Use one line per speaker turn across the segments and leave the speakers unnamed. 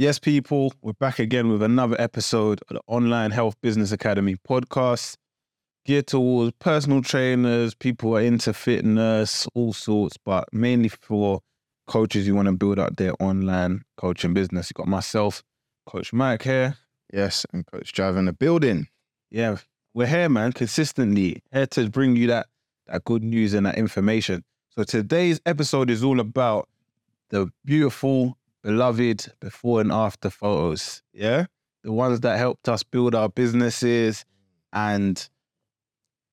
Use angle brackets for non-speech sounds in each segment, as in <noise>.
Yes, people, we're back again with another episode of the Online Health Business Academy podcast, geared towards personal trainers, people who are into fitness, all sorts, but mainly for coaches who want to build up their online coaching business. You got myself, Coach Mike here.
Yes, and Coach Jav in the building.
Yeah, we're here, man, consistently here to bring you that that good news and that information. So today's episode is all about the beautiful, beloved before and after photos. Yeah, the ones that helped us build our businesses, and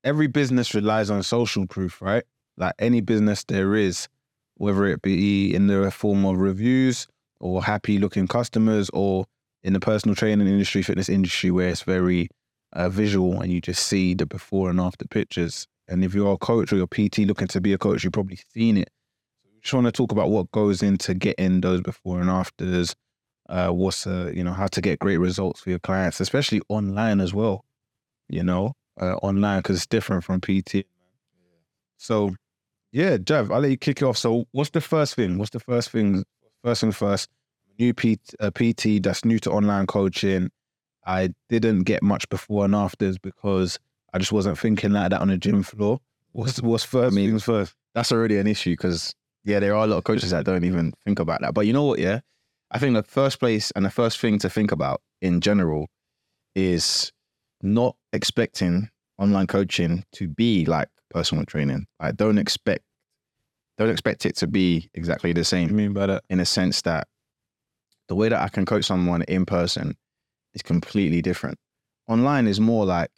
every business relies on social proof, right? Like any business there is, whether it be in the form of reviews or happy looking customers or in the personal training industry, fitness industry, where it's very uh, visual and you just see the before and after pictures. And if you're a coach or you're PT looking to be a coach, you've probably seen it. Just want to talk about what goes into getting those before and afters. Uh, what's uh, you know how to get great results for your clients, especially online as well. You know, uh, online because it's different from PT. So, yeah, Jav, I'll let you kick it off. So, what's the first thing? What's the first thing? First thing first. New PT, uh, PT that's new to online coaching. I didn't get much before and afters because I just wasn't thinking like that on the gym floor. What's what's first
I mean,
things first?
That's already an issue because yeah, there are a lot of coaches that don't even think about that. But you know what? Yeah, I think the first place and the first thing to think about in general is not expecting online coaching to be like personal training. Like, don't expect don't expect it to be exactly the
What
same.
do you mean by that?
in a sense that the way that I can coach someone in person is completely different. Online is more like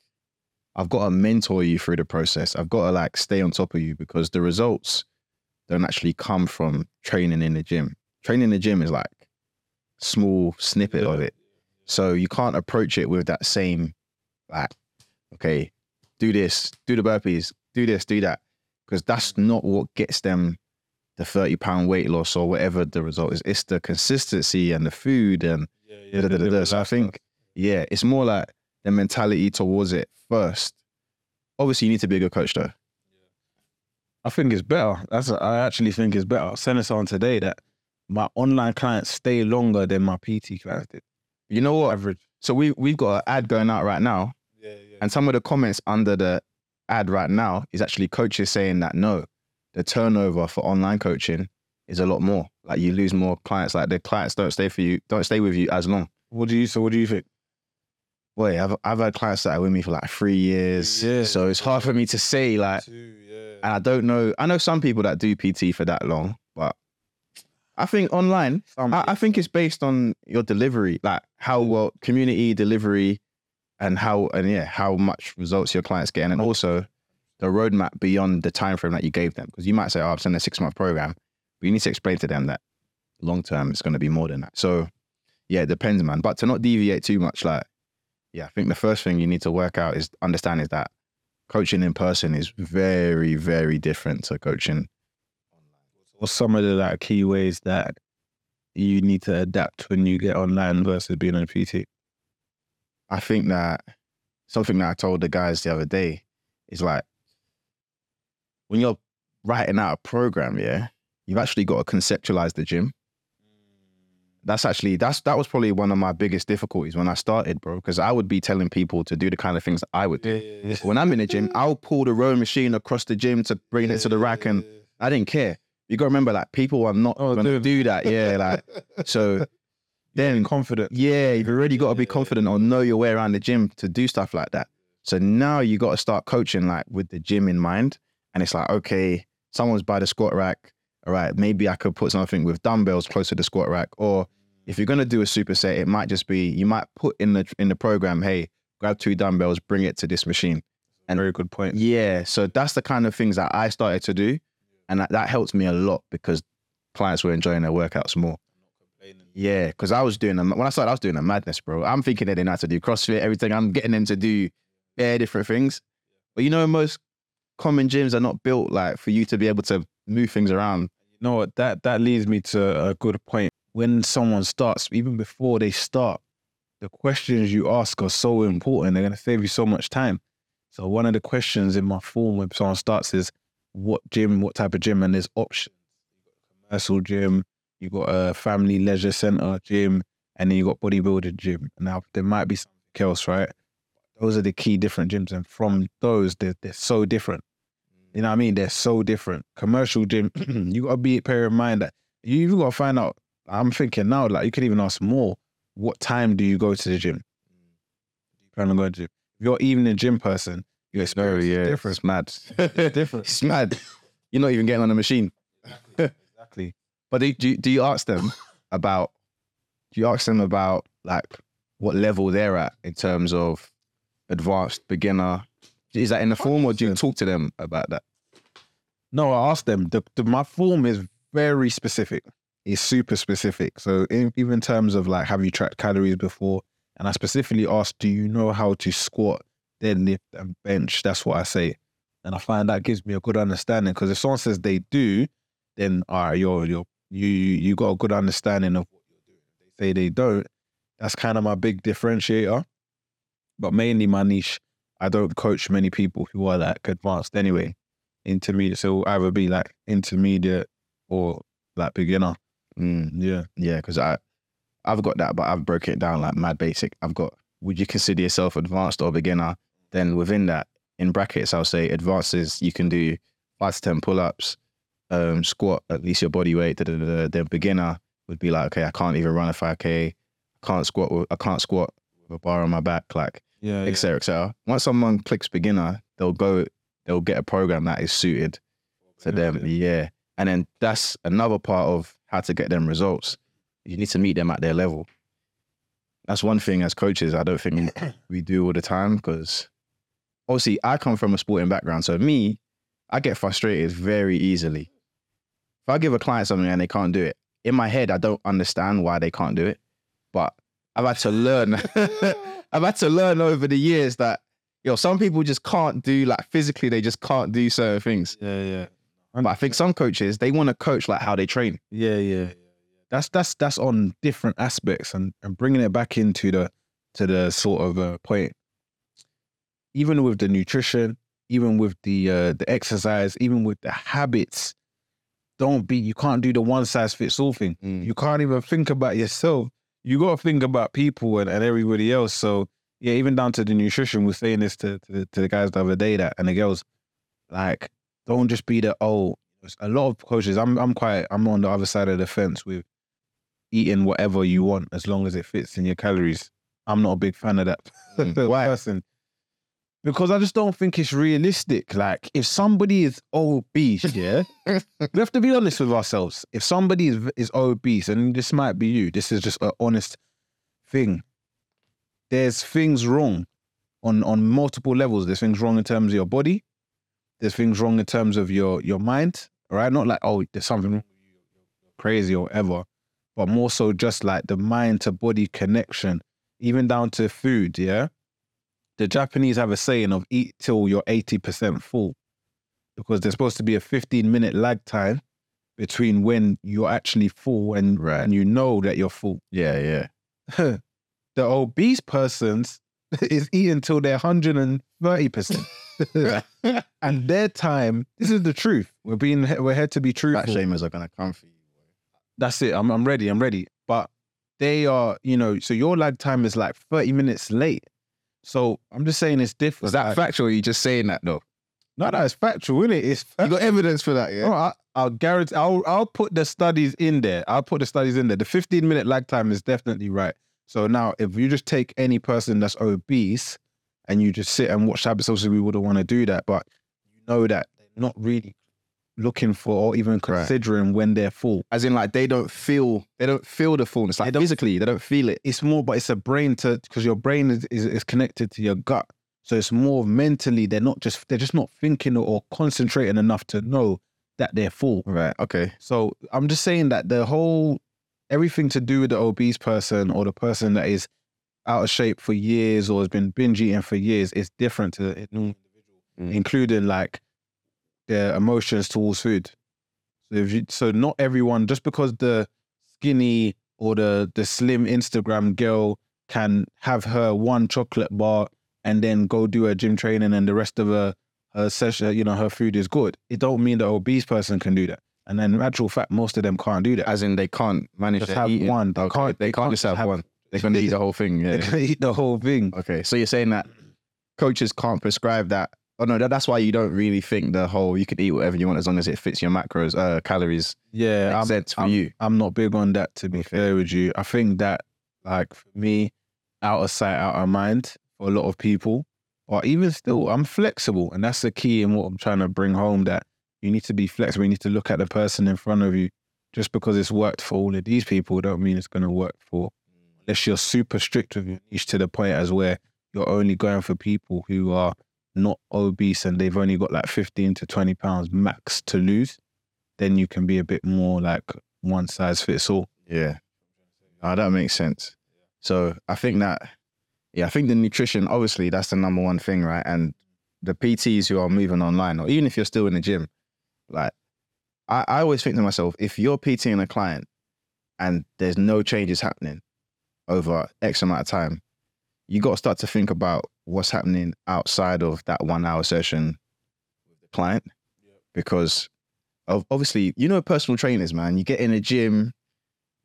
I've got to mentor you through the process. I've got to like stay on top of you because the results don't actually come from training in the gym. Training in the gym is like small snippet of it. So you can't approach it with that same like, okay, do this, do the burpees, do this, do that. Because that's not what gets them the 30 pound weight loss or whatever the result is. It's the consistency and the food and da, da, da, da, da. So I think, yeah, it's more like the mentality towards it first. Obviously, you need to be a good coach though.
I think it's better. That's I actually think it's better. I saying this on today that my online clients stay longer than my PT clients did.
You know what?
Average.
So we we've got an ad going out right now,
Yeah, yeah.
and some of the comments under the ad right now is actually coaches saying that no, the turnover for online coaching is a lot more. Like you lose more clients. Like the clients don't stay for you, don't stay with you as long.
What do you? So what do you think?
Boy, I've I've had clients that are with me for like three years.
Yeah.
So it's hard for me to say like and I don't know. I know some people that do PT for that long, but I think online, I, I think it's based on your delivery, like how well community delivery, and how and yeah, how much results your clients get, and also the roadmap beyond the time frame that you gave them. Because you might say, "Oh, I've sent a six month program," but you need to explain to them that long term it's going to be more than that. So yeah, it depends, man. But to not deviate too much, like yeah, I think the first thing you need to work out is understand is that coaching in person is very, very different to coaching.
What's some of the like key ways that you need to adapt when you get online versus being on PT?
I think that something that I told the guys the other day is like when you're writing out a program, yeah, you've actually got to conceptualize the gym. That's actually that's that was probably one of my biggest difficulties when I started, bro. Because I would be telling people to do the kind of things that I would do. When I'm in the gym, I'll pull the rowing machine across the gym to bring it to the rack, and I didn't care. You got to remember, like people are not
Oh,
gonna
dude.
do that. Yeah, like <laughs> so. Then
confident.
yeah, you've already got to be confident or know your way around the gym to do stuff like that. So now you got to start coaching like with the gym in mind. And it's like, okay, someone's by the squat rack. All right, maybe I could put something with dumbbells close to the squat rack. Or if you're gonna do a superset, it might just be you might put in the in the program, hey, grab two dumbbells, bring it to this machine. And-
Very good point.
Yeah, so that's the kind of things that I started to do, and that, that helped me a lot because clients were enjoying their workouts more. Yeah, because I was doing a, when I started, I was doing a madness, bro. I'm thinking that they know how to do CrossFit, everything. I'm getting them to do bare different things, but you know, most common gyms are not built like for you to be able to move things around.
You know what? That that leads me to a good point. When someone starts, even before they start, the questions you ask are so important. They're going to save you so much time. So one of the questions in my form when someone starts is, "What gym? What type of gym?" And there's options. You got a commercial gym. You got a family leisure center gym, and then you got bodybuilder gym. Now there might be something else, right? Those are the key different gyms, and from those, they're they're so different. You know what I mean? They're so different. Commercial gym, <clears throat> you gotta be a bear in mind that you even gotta find out. I'm thinking now, like you could even ask more. What time do you go to the gym? Do you plan on going to the gym? If you're even a gym person, your experience
Very, yeah.
is different.
It's mad. <laughs>
It's different.
It's mad. <laughs> You're not even getting on the machine. <laughs>
Exactly.
But do, do, do you ask them about, do you ask them about like what level they're at in terms of advanced, beginner? Is that in the form or do you talk to them about that?
No, I asked them. The, the my form is very specific. It's super specific. So in, even in terms of like, have you tracked calories before? And I specifically asked, do you know how to squat, deadlift, and bench? That's what I say. And I find that gives me a good understanding because if someone says they do, then all right, you're you're you you you got a good understanding of what you're doing. If they say they don't, that's kind of my big differentiator. But mainly my niche, I don't coach many people who are like advanced anyway intermediate. So either be like intermediate or like beginner.
Mm,
Yeah.
yeah, because I, I've got that, but I've broken it down like mad basic. I've got, would you consider yourself advanced or beginner? Then within that, in brackets, I'll say advanced is you can do five to 10 pull ups, um, squat at least your body weight. Da, da, da. Then beginner would be like, okay, I can't even run a 5K. I can't squat. I can't squat with a bar on my back, like,
Yeah.
et cetera, et cetera. Once someone clicks beginner, they'll go, they'll get a program that is suited to them. Yeah. And then that's another part of how to get them results. You need to meet them at their level. That's one thing as coaches, I don't think we <coughs> do all the time because obviously I come from a sporting background. So me, I get frustrated very easily. If I give a client something and they can't do it, in my head, I don't understand why they can't do it. But I've had to learn. <laughs> I've had to learn over the years that, yo, some people just can't do, like physically, they just can't do certain things.
Yeah. Yeah.
But I think some coaches they want to coach like how they train.
Yeah. Yeah. That's that's that's on different aspects and, and bringing it back into the to the sort of uh, point. Even with the nutrition, even with the uh, the exercise, even with the habits, don't be you can't do the one size fits all thing. You can't even think about yourself. You got to think about people and, and everybody else. So yeah, even down to the nutrition. We're saying this to to to the guys the other day that and the girls, like don't just be the oh. A lot of coaches, I'm I'm quite I'm on the other side of the fence with eating whatever you want as long as it fits in your calories. I'm not a big fan of that <laughs>
Mm. Why? <laughs>
person because I just don't think it's realistic. Like if somebody is obese, yeah, <laughs> we have to be honest with ourselves. If somebody is is obese, and this might be you, this is just an honest thing. There's things wrong on on multiple levels. There's things wrong in terms of your body. There's things wrong in terms of your your mind. Right? Not like oh, there's something wrong with you, you're crazy or whatever, but more so just like the mind to body connection, even down to food. Yeah. The Japanese have a saying of eat till you're 80% full because there's supposed to be a 15 minute lag time between when you're actually full and,
Right.
and you know that you're full.
Yeah, yeah. <laughs>
the obese persons <laughs> is eating till they're 130%. <laughs> and their time, this is the truth. We're being we're here to be
Fat
truthful.
shamers are gonna come for you.
That's it. I'm I'm ready. I'm ready. But they are, you know, so your lag time is like 30 minutes late. So I'm just saying it's different.
Was that
Like,
factual? You just saying that though?
No, that is factual, isn't it? It's
You got evidence for that,
Oh,
yeah?
I, I'll guarantee. I'll I'll put the studies in there. I'll put the studies in there. The 15 minute lag time is definitely right. So now, if you just take any person that's obese and you just sit and watch the obviously we wouldn't want to do that. But you know that they're not really looking for or even
Right.
considering when they're full.
As in, like they don't feel they don't feel the fullness. Like
don't-
physically, they don't feel it.
It's more, but it's a brain to because your brain is, is is connected to your gut. So it's more mentally. They're not just they're just not thinking or concentrating enough to know that they're full.
Right. Okay.
So I'm just saying that the whole everything to do with the obese person or the person that is out of shape for years or has been binge eating for years is different to a normal individual,
Mm.
including like their emotions towards food. So if you, so not everyone just because the skinny or the the slim Instagram girl can have her one chocolate bar and then go do her gym training and the rest of her her session, you know, her food is good. It don't mean the obese person can do that. And then in actual fact, most of them can't do that.
As in, they can't manage
Just
to
have
eat
one. They can't-
They
they
can't
can't
just have,
have-
one. They're gonna eat the whole thing. <laughs>
They
Yeah.
can eat the whole thing.
Okay, so you're saying that coaches can't prescribe that. Oh no, that, that's why you don't really think the whole you can eat whatever you want as long as it fits your macros, uh, calories.
Yeah, I'm,
sense for
I'm-
you.
I'm not big on that. To be
Okay.
fair with you, I think that like for me, out of sight, out of mind for a lot of people. or even still, I'm flexible, and that's the key in what I'm trying to bring home. That you need to be flexible. You need to look at the person in front of you. Just because it's worked for all of these people, don't mean it's going to work for. Unless you're super strict with your niche to the point as where you're only going for people who are not obese and they've only got like 15 to 20 pounds max to lose, then you can be a bit more like one size fits all.
Yeah, oh, that makes sense. So I think that, yeah, I think the nutrition, obviously, that's the number one thing, right? And the PTs who are moving online, or even if you're still in the gym, like I, I always think to myself, if you're PTing a client and there's no changes happening over X amount of time, you got to start to think about what's happening outside of that one hour session with the client. Because of obviously, you know, personal trainers, man, you get in a gym,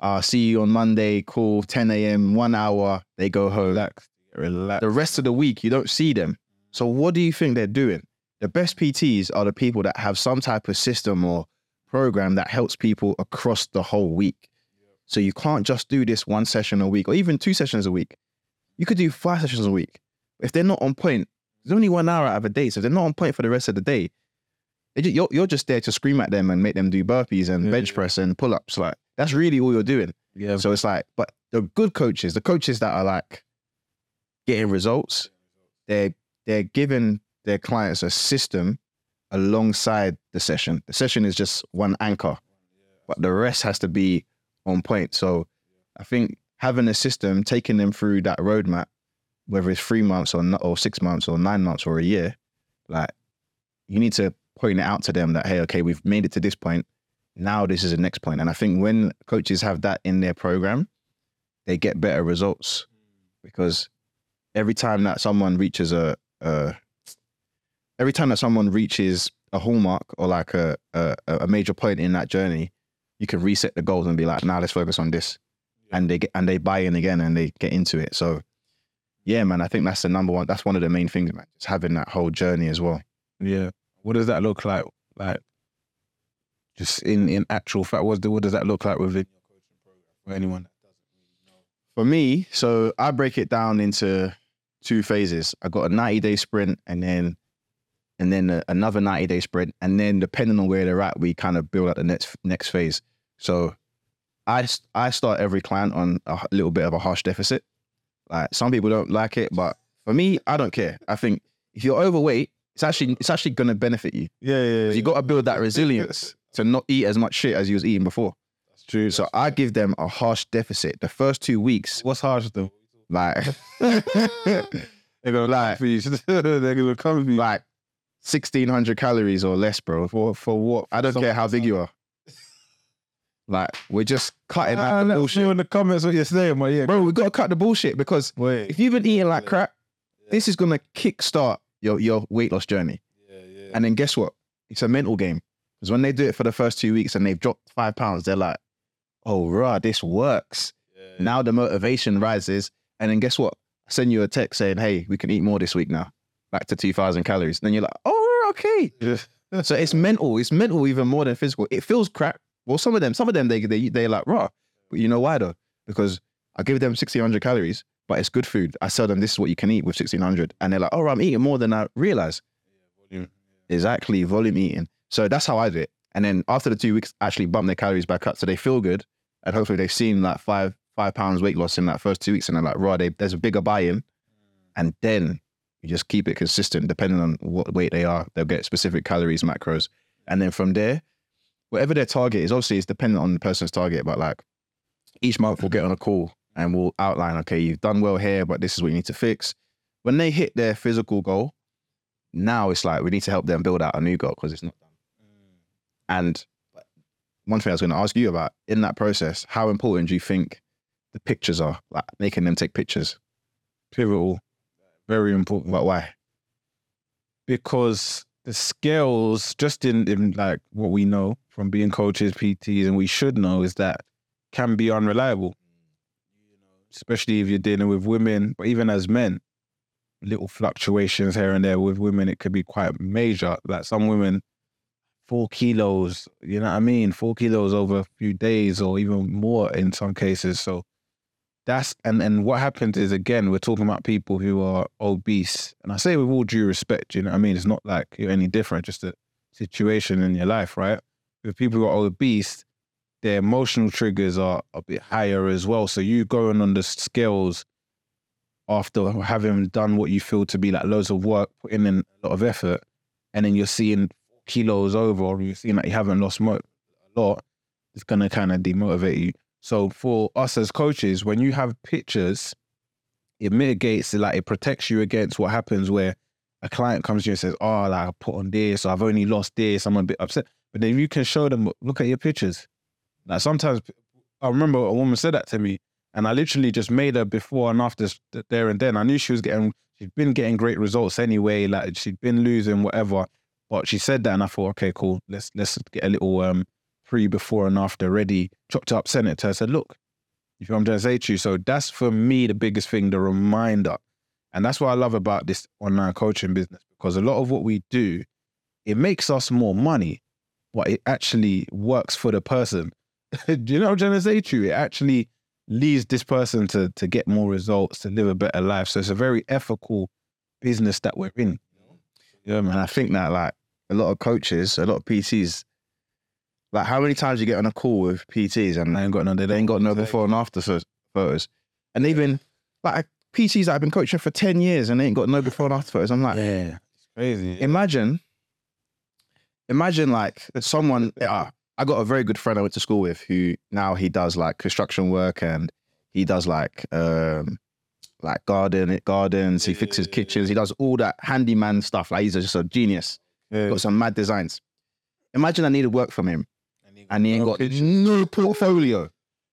uh, see you on Monday, call 10 a.m., one hour, they go home.
Relax, relax.
The rest of the week, you don't see them. So what do you think they're doing? The best PTs are the people that have some type of system or program that helps people across the whole week. So you can't just do this one session a week or even two sessions a week. You could do five sessions a week. If they're not on point, there's only one hour out of a day. So if they're not on point for the rest of the day, they ju- you're, you're just there to scream at them and make them do burpees and
Yeah,
bench
yeah.
press and pull ups. Like that's really all you're doing.
yeah,
So it's like, but the good coaches, the coaches that are like getting results, they're they're giving their clients a system alongside the session. The session is just one anchor, but the rest has to be on point. So I think having a system, taking them through that roadmap, whether it's three months or not, or six months or nine months or a year, like you need to point it out to them that hey, okay, we've made it to this point. Now this is the next point. And I think when coaches have that in their program, they get better results because every time that someone reaches a, a every time that someone reaches a hallmark or like a, a a major point in that journey, you can reset the goals and be like, now let's focus on this. And they get and they buy in again and they get into it. So yeah, man, I think that's the number one. That's one of the main things, man. Just having that whole journey as well.
yeah. What does that look like? Like, just in in actual fact, what, what does that look like within your coaching program for anyone?
For me, so I break it down into two phases. I got a 90 day sprint and then and then a, another 90 day sprint. And then depending on where they're at, we kind of build out the next next phase. So I, I start every client on a little bit of a harsh deficit. Like some people don't like it, but for me, I don't care. I think if you're overweight, it's actually it's actually gonna benefit you.
Yeah, yeah.
'Cause You got to build that resilience <laughs> to not eat as much shit as you was eating before.
That's true.
So I give them a harsh deficit. The first two weeks,
what's harsh though?
like <laughs>
They're gonna
Like-
for you. <laughs> They're gonna come for you.
like sixteen hundred calories or less, bro.
For for what?
I don't care how big you are. <laughs> Like we're just cutting out the
see
bullshit,
in the comments what you're saying, but yeah.
bro. We gotta cut the bullshit because
Wait.
if you've been eating like crap, this is gonna kickstart your your weight loss journey.
Yeah, yeah.
And then guess what? It's a mental game because when they do it for the first two weeks and they've dropped five pounds, they're like, "Oh, rah, this works." yeah. Now the motivation rises, and then guess what? I send you a text saying, "Hey, we can eat more this week now, back to two thousand calories." And then you're like, "Oh, okay." <laughs> So it's mental. It's mental even more than physical. It feels crap. Well, some of them, some of them, they they they're like raw. But you know why though? Because I give them sixteen hundred calories, but it's good food. I tell them this is what you can eat with sixteen hundred, and they're like, "Oh, I'm eating more than I realize." Exactly, volume eating. So that's how I do it. And then after the two weeks, actually bump their calories back up so they feel good, and hopefully they've seen like five five pounds weight loss in that first two weeks, and they're like, "Raw, they, there's a bigger buy-in." And then you just keep it consistent, depending on what weight they are. They'll get specific calories, macros, and then from there, whatever their target is, obviously it's dependent on the person's target. But like each month, we'll get on a call and we'll outline, okay, you've done well here, but this is what you need to fix. When they hit their physical goal, now it's like we need to help them build out a new goal because it's not done. Mm. And one thing I was going to ask you about in that process, how important do you think the pictures are? Like making them take pictures.
Pivotal. Very important.
But why?
because the scales, just in, in like what we know from being coaches, PTs, and we should know is that can be unreliable. Especially if you're dealing with women, but even as men, little fluctuations here and there with women, it could be quite major. Like some women, four kilos, you know what I mean? Four kilos over a few days or even more in some cases. So that's and and what happens is again, we're talking about people who are obese. And I say with all due respect, you know what I mean? It's not like you're any different, just a situation in your life, right? With people who are obese, their emotional triggers are a bit higher as well. So you going on the scales after having done what you feel to be like loads of work, putting in a lot of effort, and then you're seeing kilos over, or you're seeing that you haven't lost mo- a lot, it's gonna kind of demotivate you. So for us as coaches, when you have pictures, it mitigates, like it protects you against what happens where a client comes to you and says, "Oh, like I put on this, I've only lost this, I'm a bit upset." But then you can show them, look at your pictures. Like sometimes, I remember a woman said that to me, and I literally just made her before and after there and then. I knew she was getting, she'd been getting great results anyway. Like she'd been losing whatever, but she said that, and I thought, okay, cool. Let's let's get a little um pre, before, and after ready. Chopped up, to her. Said, look, you feel I'm trying to say to you. So that's for me the biggest thing, the reminder, and that's what I love about this online coaching business because a lot of what we do, it makes us more money, but it actually works for the person. <laughs> do you know what I'm trying to say to you? It actually leads this person to to get more results, to live a better life. So it's a very ethical business that we're in.
Yeah, man. I think that like a lot of coaches, a lot of PTs, like how many times you get on a call with PTs and
I ain't got no,
they ain't got no before and after photos, and even like PTs that I've been coaching for ten years and they ain't got no before and after photos. I'm like,
Yeah, it's crazy.
imagine, imagine like someone. <laughs> Uh, I got a very good friend I went to school with who now he does like construction work and he does like um like garden gardens. He fixes kitchens. He does all that handyman stuff. Like he's just a genius.
Yeah.
Got some mad designs. Imagine I needed work from him and he ain't got
Okay.
no portfolio.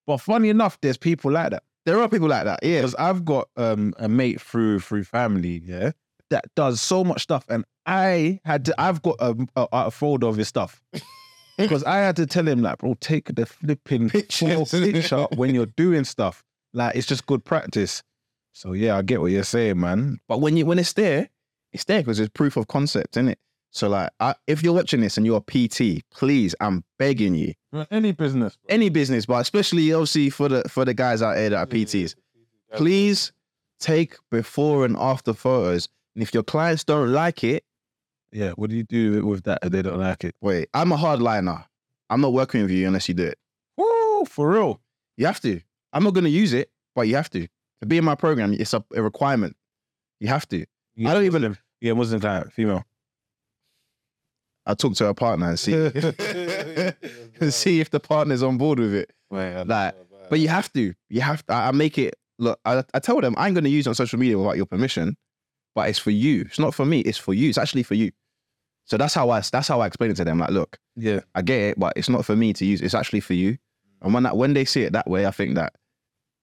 But funny enough, there's people like that.
There are people like that. Yeah.
Because I've got um, a mate through through family, yeah, that does so much stuff, and I had to, I've got a, a, a folder of his stuff <laughs> because I had to tell him like, bro, take the flipping <laughs> picture, picture when you're doing stuff. Like it's just good practice. So yeah, I get what you're saying, man.
But when you when it's there, it's there because it's proof of concept, isn't it? So like, I, if you're watching this and you're a PT, please, I'm begging you,
Any business,
any business, but especially obviously for the for the guys out there that are PTs, please take before and after photos. And if your clients don't like it,
Yeah, what do you do with that if they don't like it?
wait, I'm a hardliner. I'm not working with you unless you do it.
Woo, for real.
You have to. I'm not going to use it, but you have to. To be in my program, it's a, a requirement. You have to. I don't even-
Muslim. Yeah, Muslim client, female.
I'll talk to her partner and see and <laughs> <laughs> see if the partner's on board with it. Like, But you have to. You have to. I, I make it look. I, I tell them I'm going to use it on social media without your permission, but it's for you. It's not for me. It's for you. It's actually for you. So that's how I. That's how I explain it to them. Like, look,
yeah,
I get it, but it's not for me to use. It's actually for you. And when that, when they see it that way, I think that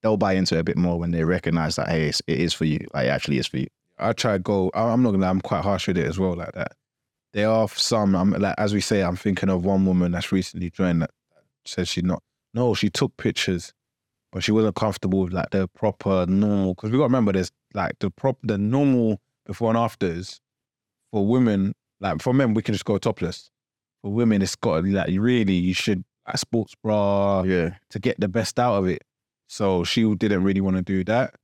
they'll buy into it a bit more when they recognize that hey, it's, it is for you. Like, it actually is for you.
I try to go. I- I'm not gonna. I'm quite harsh with it as well, like that. There are some. I'm like as we say. I'm thinking of one woman that's recently joined that said she not. No, she took pictures, but she wasn't comfortable with like the proper normal. Because we got to remember, there's like the prop, the normal before and afters for women. Like for men, we can just go topless. For women, it's got to be like really. You should like sports bra
Yeah.
to get the best out of it. So she didn't really want to do that,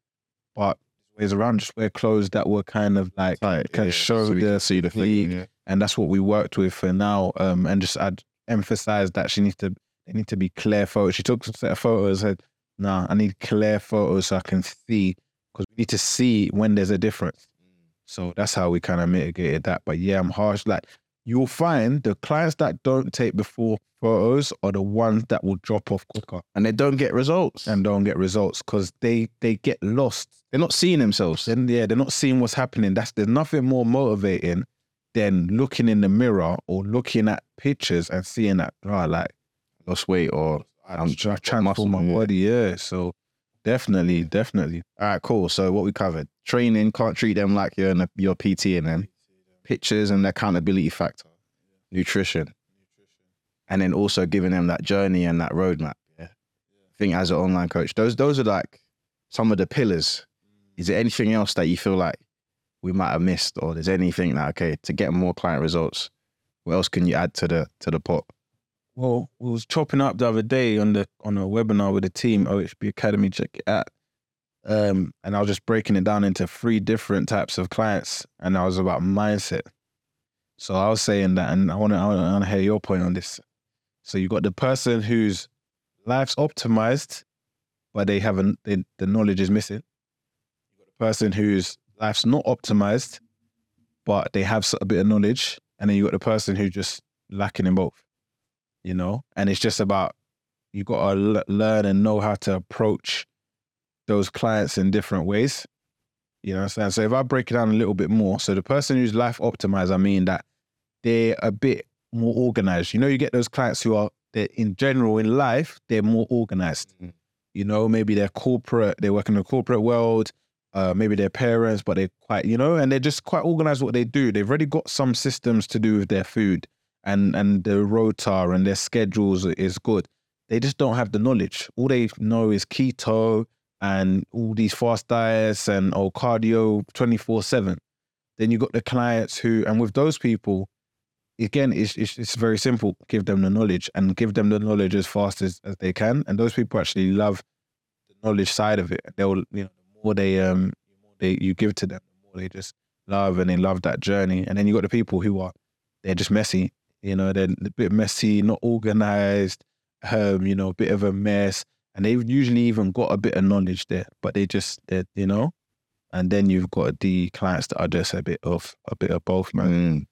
but ways around just wear clothes that were kind of like
Tight,
can
yeah,
show
so
the
see the thing. Yeah.
And that's what we worked with for now. Um, and just I'd emphasize that she needs to they need to be clear photos. She took some set of photos, said, "Nah, I need clear photos so I can see because we need to see when there's a difference." So that's how we kind of mitigated that. But yeah, I'm harsh. Like you'll find the clients that don't take before photos are the ones that will drop off quicker
And they don't get results.
and don't get results because they they get lost.
they're not seeing themselves.
and yeah, they're not seeing what's happening. That's there's nothing more motivating than looking in the mirror or looking at pictures and seeing that oh, like
Lost weight or
I'm
I'm
trying to transform my
yeah.
body. Yeah, so definitely, definitely.
All right, cool. So what we covered: training, can't treat them like you're in a, you're PT, and then pictures and the accountability factor, nutrition, and then also giving them that journey and that roadmap. Yeah. I think as an online coach, those those are like some of the pillars. Mm. Is there anything else that you feel like we might have missed, or there's anything that okay to get more client results? What else can you add to the to the pot?
Well, we was chopping up the other day on the on a webinar with the team, OHB Academy, check it out. Um, and I was just breaking it down into three different types of clients, and I was about mindset. So I was saying that, and I want to I want to hear your point on this. So you've got the person whose life's optimized, but they haven't they, the knowledge is missing. Person whose life's not optimized, but they have a bit of knowledge, and then you got the person who's just lacking in both. You know, and it's just about you got to l- learn and know how to approach those clients in different ways. You know what I'm saying? So if I break it down a little bit more, so the person who's life optimized, I mean that they're a bit more organized. You know, you get those clients who are they're in general in life, they're more organized.
Mhm.
You know, maybe they're corporate, they work in the corporate world, uh, maybe they're parents, but they're quite, you know, and they're just quite organized what they do. They've already got some systems to do with their food and and the rotar and their schedules is good. They just don't have the knowledge. All they know is keto and all these fast diets and oh cardio 24-7. Then you got the clients who, and with those people, again, it's, it's, it's very simple. Give them the knowledge and give them the knowledge as fast as, as they can. And those people actually love the knowledge side of it. They'll, you know, more they um they you give to them, the more they just love and they love that journey. And then you got the people who are they're just messy. You know, they're a bit messy, not organized, um, you know, a bit of a mess. And they've usually even got a bit of knowledge there, but they just they're, you know. And then you've got the clients that are just a bit of a bit of both, man.
Mm.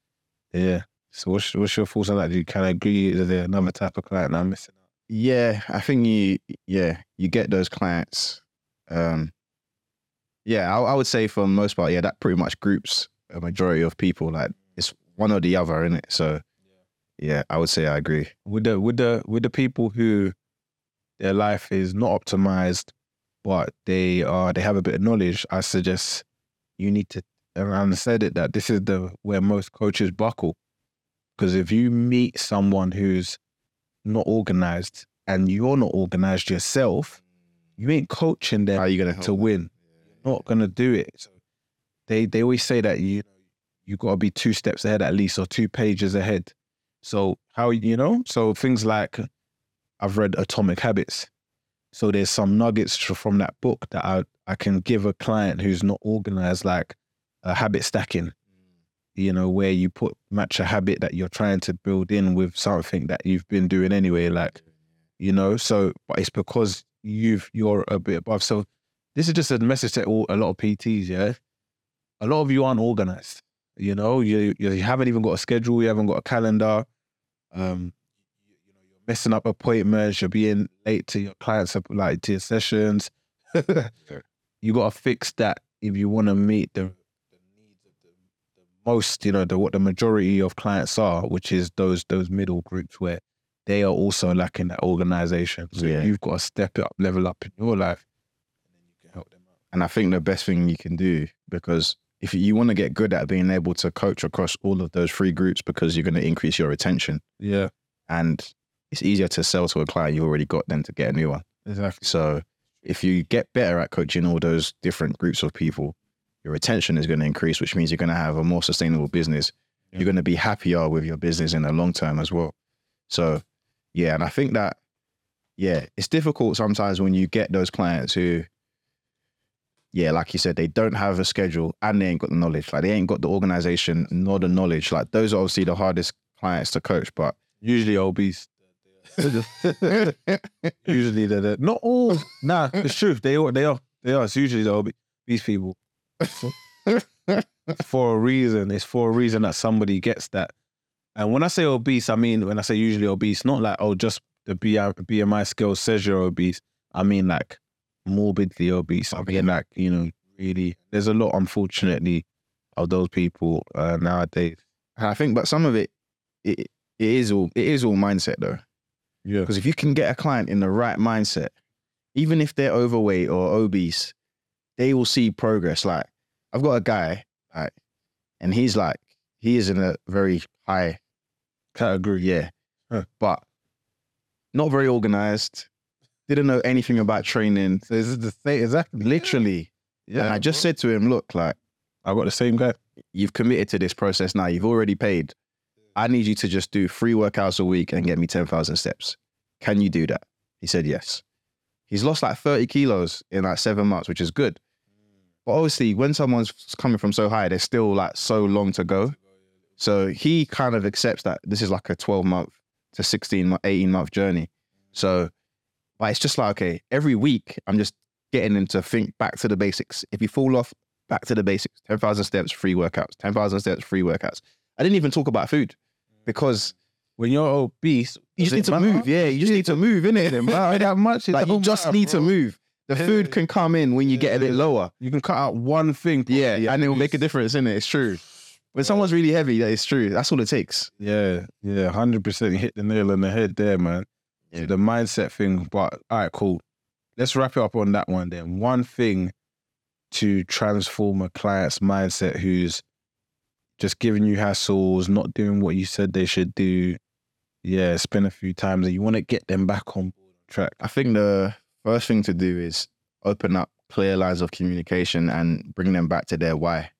Yeah. So what's what's your thoughts on that? Do you kind of agree? Is there another type of client I'm missing out?
Yeah, I think you yeah, you get those clients. Um yeah, I, I would say for the most part, yeah, that pretty much groups a majority of people. Like it's one or the other, in it? So yeah, I would say I agree.
With the with the with the people who their life is not optimized, but they are they have a bit of knowledge, I suggest you need to and I said it that this is the where most coaches buckle. Because if you meet someone who's not organized and you're not organized yourself, you ain't coaching them
How are you gonna
to win. Not gonna do it. So they they always say that you you got to be two steps ahead at least or two pages ahead. So how you know? So things like I've read Atomic Habits. So there's some nuggets from that book that I I can give a client who's not organized, like a habit stacking. Mm. You know, where you put match a habit that you're trying to build in with something that you've been doing anyway. Like, you know, so but it's because you've you're a bit above. So this is just a message to all, a lot of PTs. Yeah, a lot of you aren't organized. You know, you you haven't even got a schedule. You haven't got a calendar. Um, you, you know, you're messing up appointments. You're being late to your clients, like to your sessions. <laughs> you got to fix that if you want to meet the, the needs of the, the most. You know, the what the majority of clients are, which is those those middle groups where they are also lacking that organization. So
Yeah.
you've got to step it up, level up in your life, and then you can help them out.
And I think the best thing you can do, because if you want to get good at being able to coach across all of those three groups, because you're going to increase your retention,
Yeah,
and it's easier to sell to a client you already got than to get a new one.
exactly.
So if you get better at coaching all those different groups of people, your retention is going to increase, which means you're going to have a more sustainable business.
Yeah.
You're going to be happier with your business in the long term as well. So, yeah, and I think that, yeah, it's difficult sometimes when you get those clients who, yeah, like you said, they don't have a schedule and they ain't got the knowledge. Like they ain't got the organization nor the knowledge. Like those are obviously the hardest clients to coach, but
Usually obese. <laughs> usually they're the, not all. Nah, it's truth. They are. They are. They are. It's usually the obe- obese people. for a reason. It's for a reason that somebody gets that. And when I say obese, I mean when I say usually obese, not like oh just the BMI scale says you're obese. I mean like morbidly obese. I mean like you know really. There's a lot, unfortunately, of those people uh, nowadays.
And I think, but some of it, it, it is all it is all mindset though.
Yeah.
Because if you can get a client in the right mindset, even if they're overweight or obese, they will see progress. Like I've got a guy, like, and he's like, he is in a very high
Category.
yeah,
Huh.
but not very organized. Didn't know anything about training.
So this is the same exactly?
Literally,
Yeah.
and I just said to him, "Look, like
I got the same guy.
you've committed to this process now. You've already paid. I need you to just do three workouts a week and get me ten thousand steps. Can you do that?" He said yes. He's lost like thirty kilos in like seven months, which is good. But obviously, when someone's coming from so high, there's still like so long to go. So he kind of accepts that this is like a 12 month to 16, 18 month journey. So, but it's just like, okay, every week I'm just getting him to think back to the basics. If you fall off, back to the basics 10,000 steps, free workouts, 10,000 steps, free workouts. I didn't even talk about food because
When you're obese,
you just need to
matter?
move. Yeah, you just need to move, innit?
Wow, that much. <laughs> It
Like you just
matter,
need to move. The food can come in when you get a bit lower.
You can cut out one thing.
Yeah, and it will make a difference, innit? It's true. When someone's really heavy, that is true. That's all it takes.
Yeah, yeah, hundred percent. Hit the nail on the head there, man.
Yeah.
The mindset thing. But all right, cool. Let's wrap it up on that one then. One thing to transform a client's mindset who's just giving you hassles, not doing what you said they should do. Yeah, spend a few times, and you want to get them back on track.
I think the first thing to do is open up clear lines of communication and bring them back to their why.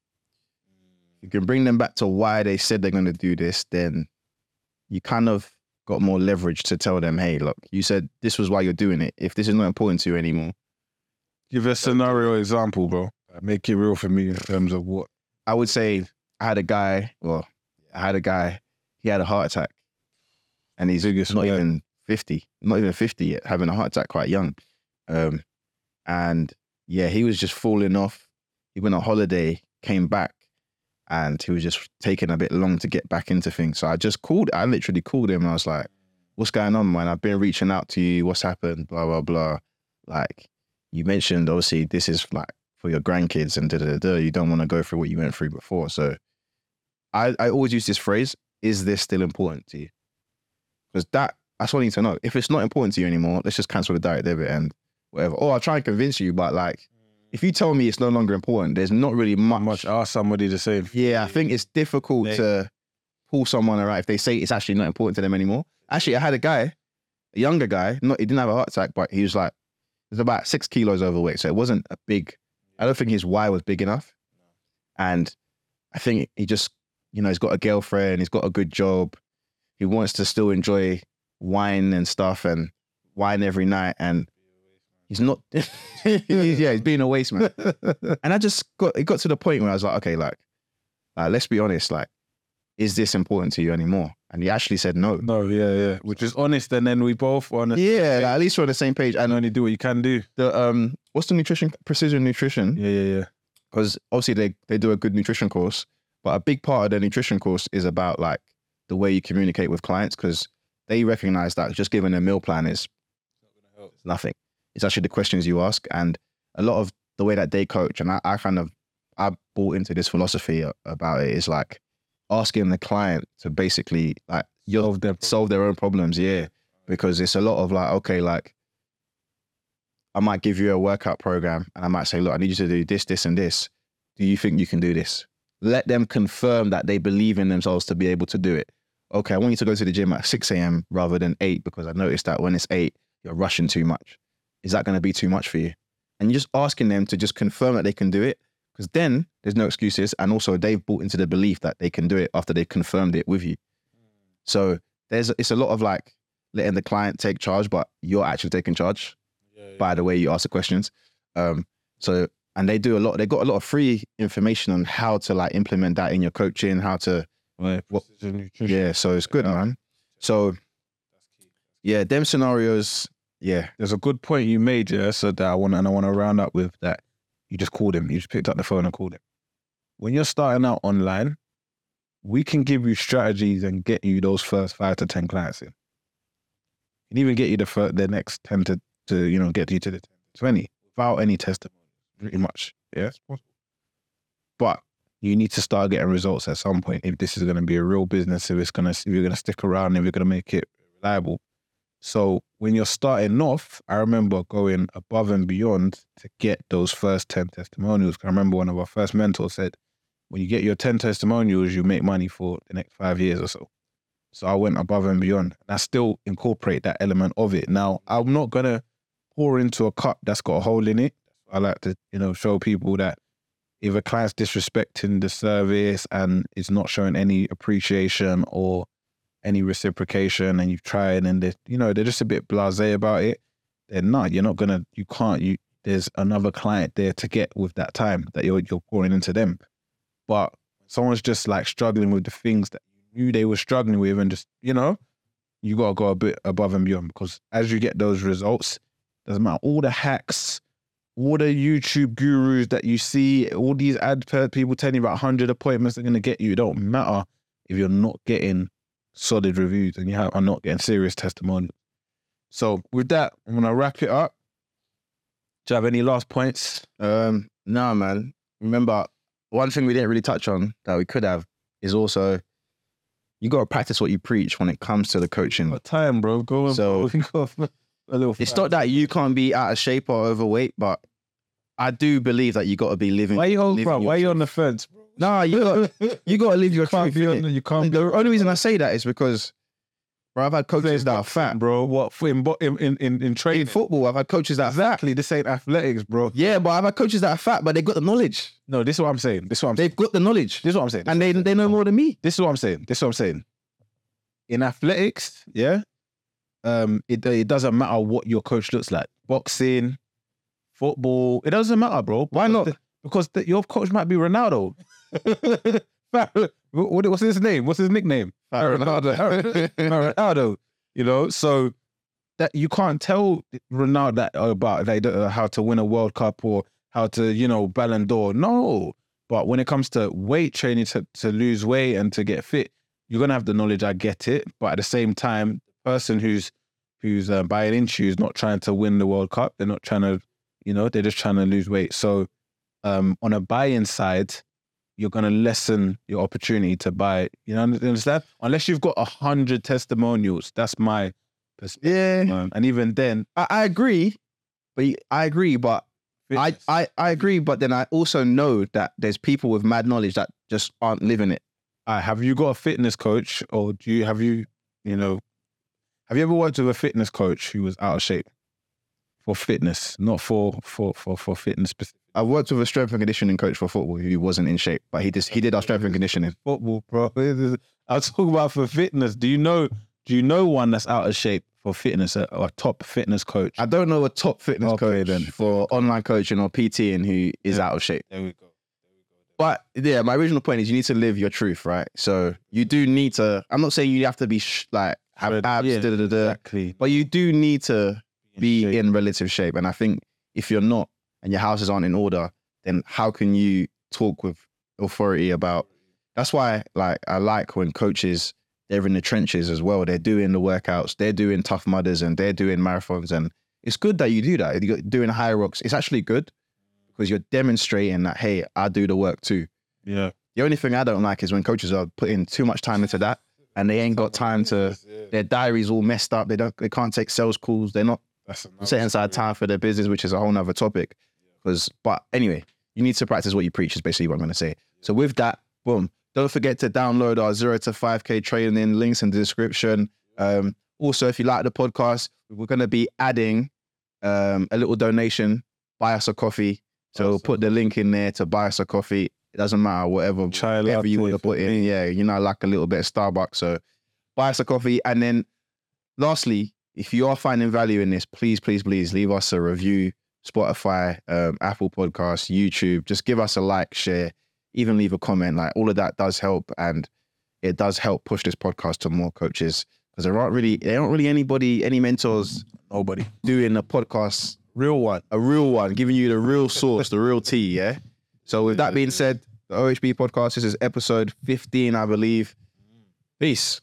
You can bring them back to why they said they're going to do this, then you kind of got more leverage to tell them, hey, look, you said this was why you're doing it. If this is not important to you anymore,
Give a scenario example, bro. Make it real for me in terms of what.
I would say I had a guy, well, I had a guy, he had a heart attack and he's
Biggest
not
yeah.
even 50, not even 50 yet, having a heart attack quite young. Um, and yeah, he was just falling off. He went on holiday, came back, and he was just taking a bit long to get back into things. So I just called, I literally called him and I was like, What's going on, man? I've been reaching out to you. What's happened? Blah, blah, blah. Like, you mentioned, obviously, this is like for your grandkids and da da da. da. You don't want to go through what you went through before. So I, I always use this phrase Is this still important to you? Because that, that's what I need to know. If it's not important to you anymore, let's just cancel the direct debit and whatever. Or I'll try and convince you, but like, if you tell me it's no longer important, there's not really much.
Much ask somebody the same.
Yeah, I think it's difficult
They-
to pull someone around if they say it's actually not important to them anymore. Actually, I had a guy, a younger guy, not he didn't have a heart attack, but he was like, he was about six kilos overweight. So it wasn't a big, I don't think his why was big enough. And I think he just, you know, he's got a girlfriend, he's got a good job. He wants to still enjoy wine and stuff and wine every night. And he's not, <laughs> he's, yeah, he's being a waste man. <laughs> And I just got it got to the point where I was like, okay, like, like let's be honest, like, is this important to you anymore? And he actually said no.
No, yeah, yeah. Which is honest, and then we both on
Yeah, like, at least we're on the same page.
and only do what you can do.
the um, what's the nutrition precision nutrition?
Yeah, yeah, yeah.
Because obviously they they do a good nutrition course, but a big part of their nutrition course is about like the way you communicate with clients because they recognize that just giving a meal plan is nothing. It's actually the questions you ask and a lot of the way that they coach. And I, I kind of I bought into this philosophy about it is like asking the client to basically like
Solve
solve their own problems. Yeah, because it's a lot of like okay, like I might give you a workout program and I might say, look, I need you to do this, this, and this. Do you think you can do this? Let them confirm that they believe in themselves to be able to do it. Okay, I want you to go to the gym at 6 a.m. rather than 8 because I noticed that when it's 8, you're rushing too much. Is that going to be too much for you? And you're just asking them to just confirm that they can do it because then there's no excuses. And also, they've bought into the belief that they can do it after they've confirmed it with you. So there's it's a lot of like letting the client take charge, but you're actually taking charge by the way you ask the questions. Um, so and they do a lot. They got a lot of free information on how to like implement that in your coaching, how to
Right.
What-
nutrition.
yeah. So it's good,
Yeah.
man. So yeah, them scenarios. Yeah,
There's a good point you made, yeah. So that I want and I want to round up with that. You just called him. You just picked up the phone and called him. When you're starting out online, we can give you strategies and get you those first five to ten clients in. And even get you the fir- the next ten to to you know get you to the 10, twenty without any testimony. Pretty much, yeah. it's possible. But you need to start getting results at some point if this is going to be a real business. If it's gonna if you're gonna stick around, if you're gonna make it reliable. So when you're starting off, I remember going above and beyond to get those first 10 testimonials. I remember one of our first mentors said, when you get your 10 testimonials, you make money for the next five years or so. So I went above and beyond. And I still incorporate that element of it. Now, I'm not going to pour into a cup that's got a hole in it. I like to, you know, show people that if a client's disrespecting the service and is not showing any appreciation or any reciprocation and you've tried and they you know, they're just a bit blasé about it, they're not. You're not gonna you can't you there's another client there to get with that time that you're you're pouring into them. But someone's just like struggling with the things that you knew they were struggling with and just, you know, you gotta go a bit above and beyond. Because as you get those results, doesn't matter all the hacks, all the YouTube gurus that you see, all these ad people telling you about 100 appointments they're going to get you, it don't matter if you're not getting solid reviews and you have, are not getting serious testimonials. So with that, I'm going to wrap it up. Do you have any last points?
Um, no, man. Remember, one thing we didn't really touch on that we could have is also you got to practice what you preach when it comes to the coaching.
What time, bro? Go on.
So- <laughs>
go. A little
It's not that you can't be out of shape or overweight, but I do believe that you got to be living.
Why you on,
living
bro?
your
Why you on the fence, bro?
Nah, <laughs> you got you got to live your truth.
on.
innit?
You can't.
The only reason I say that is because, bro, I've had coaches that are fat.
bro. What for in in in in, in training?
In football, I've had coaches that are fat.
Exactly. This ain't athletics, bro.
Yeah, but I've had coaches that are fat, but they got the knowledge.
No, this is what I'm saying. This is what I'm saying.
They've got the knowledge,
This is what I'm saying.
and they they know more than me.
this is what I'm saying. This is what I'm saying. In athletics, yeah, um, it it doesn't matter what your coach looks like. Boxing, football, it doesn't matter, bro.
Why not?
Because the, your coach might be Ronaldo. <laughs> What- what- what's his name? What's his nickname? Ronaldo. <laughs> Ronaldo. You know, so that you can't tell Ronaldo that about uh, how to win a World Cup or how to, you know, Ballon d'Or. No. But when it comes to weight training to, to lose weight and to get fit, you're gonna have the knowledge. I get it, but at the same time, the person who's who's uh, buying into you is not trying to win the World Cup. They're not trying to, you know, they're just trying to lose weight. So, um, on a buy-in side, you're gonna lessen your opportunity to buy. You know, understand? Unless you've got a hundred testimonials, that's my perspective.
Yeah,
Um, and even then,
I, I agree, but I agree, but I, I I agree, but then I also know that there's people with mad knowledge that just aren't living it.
Have you got a fitness coach or do you have you, you know, have you ever worked with a fitness coach who was out of shape for fitness, not for for for for fitness
I worked with a strength and conditioning coach for football who wasn't in shape, but he just he did our strength and conditioning.
football, bro? <laughs> I was talking about for fitness. Do you know? Do you know one that's out of shape for fitness, a, a top fitness coach?
I don't know a top fitness
Okay,
coach
then.
for online coaching or PT and who is
Yeah.
out of shape.
there we go.
But yeah, my original point is you need to live your truth, right? So you do need to. I'm not saying you have to be sh- like have abs,
yeah,
da, da, da,
Exactly.
but you do need to be
shape.
in relative shape. And I think if you're not and your houses aren't in order, then how can you talk with authority about? That's why, like, I like when coaches they're in the trenches as well. They're doing the workouts, they're doing tough mudders, and they're doing marathons. And it's good that you do that. You're doing Hyrox. It's actually good because you're demonstrating that hey, I do the work too.
Yeah.
The only thing I don't like is when coaches are putting too much time into that and they ain't got time to. Their diaries all messed up. They don't. They can't take sales calls. They're not setting aside time for their business, which is a whole nother topic. Because, but anyway, you need to practice what you preach. Is basically what I'm going to say. So with that, boom. Don't forget to download our zero to five k training links in the description. Um, also, if you like the podcast, we're going to be adding um, a little donation. Buy us a coffee. So
Awesome.
put the link in there to buy us a coffee. It doesn't matter whatever,
Chai
whatever you want to put in. Yeah, you know, I like a little bit of Starbucks. So buy us a coffee. And then lastly, if you are finding value in this, please, please, please leave us a review. Spotify, um, Apple Podcasts, YouTube. Just give us a like, share, even leave a comment. Like all of that does help, and it does help push this podcast to more coaches because there aren't really there aren't really anybody, any mentors
Nobody.
doing a podcast,
Real one.
a real one, giving you the real source, the real tea. Yeah. So with that being said, the OHB podcast. This is episode fifteen, I believe. Peace.